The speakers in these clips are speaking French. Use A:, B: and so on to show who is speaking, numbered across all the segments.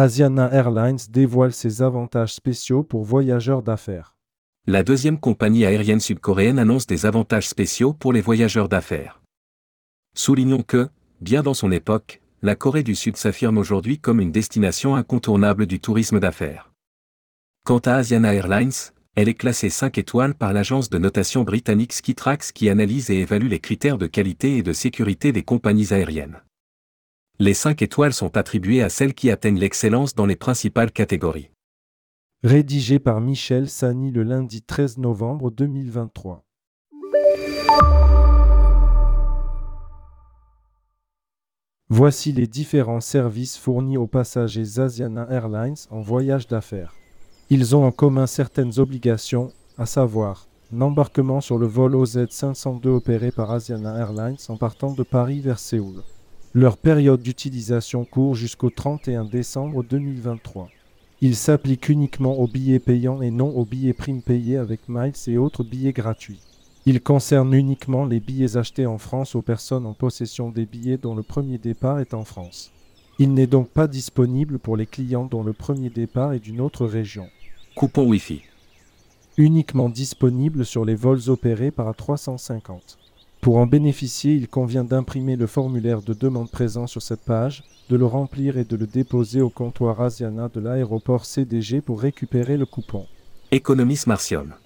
A: Asiana Airlines dévoile ses avantages spéciaux pour voyageurs d'affaires.
B: La deuxième compagnie aérienne sud-coréenne annonce des avantages spéciaux pour les voyageurs d'affaires. Soulignons que, bien dans son époque, la Corée du Sud s'affirme aujourd'hui comme une destination incontournable du tourisme d'affaires. Quant à Asiana Airlines, elle est classée 5 étoiles par l'agence de notation britannique Skytrax qui analyse et évalue les critères de qualité et de sécurité des compagnies aériennes. Les 5 étoiles sont attribuées à celles qui atteignent l'excellence dans les principales catégories.
A: Rédigé par Michel Sani le lundi 13 novembre 2023. Voici les différents services fournis aux passagers Asiana Airlines en voyage d'affaires. Ils ont en commun certaines obligations, à savoir l'embarquement sur le vol OZ 502 opéré par Asiana Airlines en partant de Paris vers Séoul. Leur période d'utilisation court jusqu'au 31 décembre 2023. Ils s'appliquent uniquement aux billets payants et non aux billets primes payés avec miles et autres billets gratuits. Ils concernent uniquement les billets achetés en France aux personnes en possession des billets dont le premier départ est en France. Il n'est donc pas disponible pour les clients dont le premier départ est d'une autre région.
B: Coupon Wi-Fi.
A: Uniquement disponible sur les vols opérés par A350. Pour en bénéficier, il convient d'imprimer le formulaire de demande présent sur cette page, de le remplir et de le déposer au comptoir Asiana de l'aéroport CDG pour récupérer le coupon.
B: Économie Martial.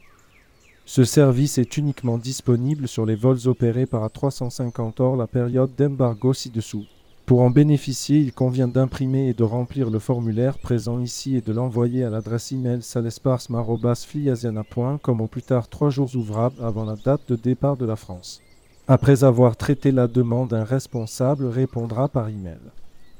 A: Ce service est uniquement disponible sur les vols opérés par A350 hors la période d'embargo ci-dessous. Pour en bénéficier, il convient d'imprimer et de remplir le formulaire présent ici et de l'envoyer à l'adresse email salesparsma.fliasiana.com au plus tard trois jours ouvrables avant la date de départ de la France. Après avoir traité la demande, un responsable répondra par email.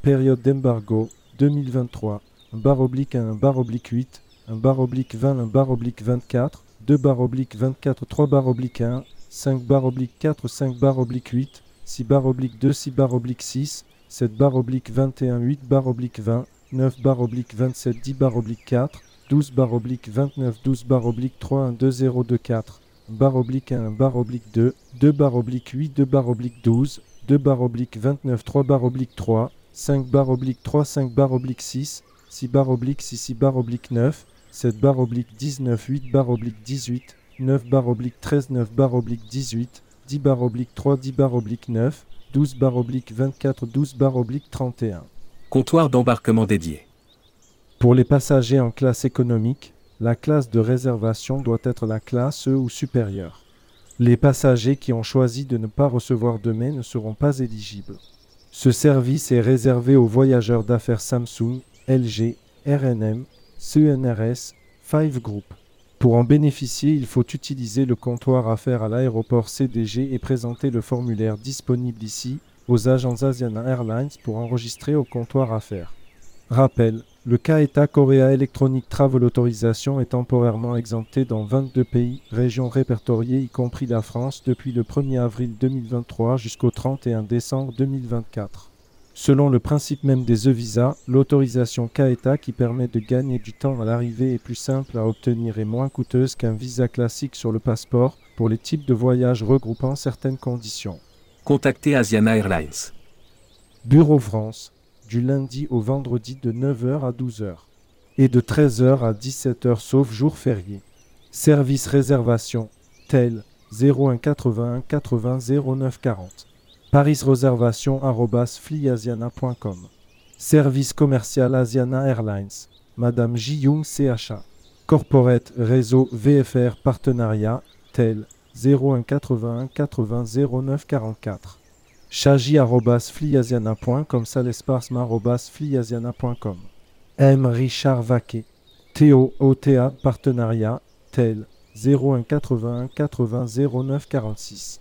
A: Période d'embargo 2023 un bar oblique 1 bar oblique 8 un bar oblique 20 un bar oblique 24 2 bar oblique 24 3 bar oblique 1 5 bar oblique 4 5 bar oblique 8 6 bar oblique 2 6 bar oblique 6 7 bar oblique 21 8 bar oblique 20 9 bar oblique 27 10 bar oblique 4 12 bar oblique 29 12 bar oblique 3 1 2 0 2 4 bar oblique 1 bar oblique 2 2 bar oblique 8 2 bar oblique 12 2 bar oblique 29 3 bar oblique 3 5 bar oblique 3 5 bar oblique 6 6 bar oblique 6 6 bar oblique 9 7 bar oblique 19 8 bar oblique 18 9 bar oblique 13 9 bar oblique 18 10 bar oblique 3 10 bar oblique 9 12 bar oblique 24 12 bar oblique 31
B: Comptoir d'embarquement dédié.
A: Pour les passagers en classe économique, la classe de réservation doit être la classe E ou supérieure. Les passagers qui ont choisi de ne pas recevoir de mai ne seront pas éligibles. Ce service est réservé aux voyageurs d'affaires Samsung, LG, RNM, CNRS, Five Group. Pour en bénéficier, il faut utiliser le comptoir affaires à l'aéroport CDG et présenter le formulaire disponible ici aux agents Asiana Airlines pour enregistrer au comptoir affaires. Rappel, le KETA Korea Electronic Travel Authorization est temporairement exempté dans 22 pays, régions répertoriées y compris la France depuis le 1er avril 2023 jusqu'au 31 décembre 2024. Selon le principe même des e-visas, l'autorisation KETA qui permet de gagner du temps à l'arrivée est plus simple à obtenir et moins coûteuse qu'un visa classique sur le passeport pour les types de voyages regroupant certaines conditions.
B: Contactez Asiana Airlines.
A: Bureau France, du lundi au vendredi de 9h à 12h et de 13h à 17h sauf jour férié. Service réservation, tel 01 81 80 09 40. Paris réservation. Service commercial Asiana Airlines. Madame Ji Young CHA. Corporate réseau VFR partenariat tel 01 81 80 09 44 chagi.fliasiana.com salesparsma.fliasiana.com M. Richard Vaquet. Théo OTA Partenariat tel 01 81 80 09 46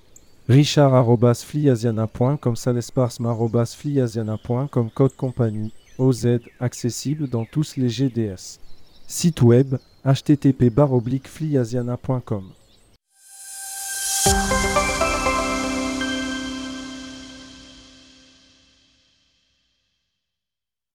A: richard.fliasiana.com salesparsma.fliasiana.com code compagnie OZ accessible dans tous les GDS Site web http fliasiana.com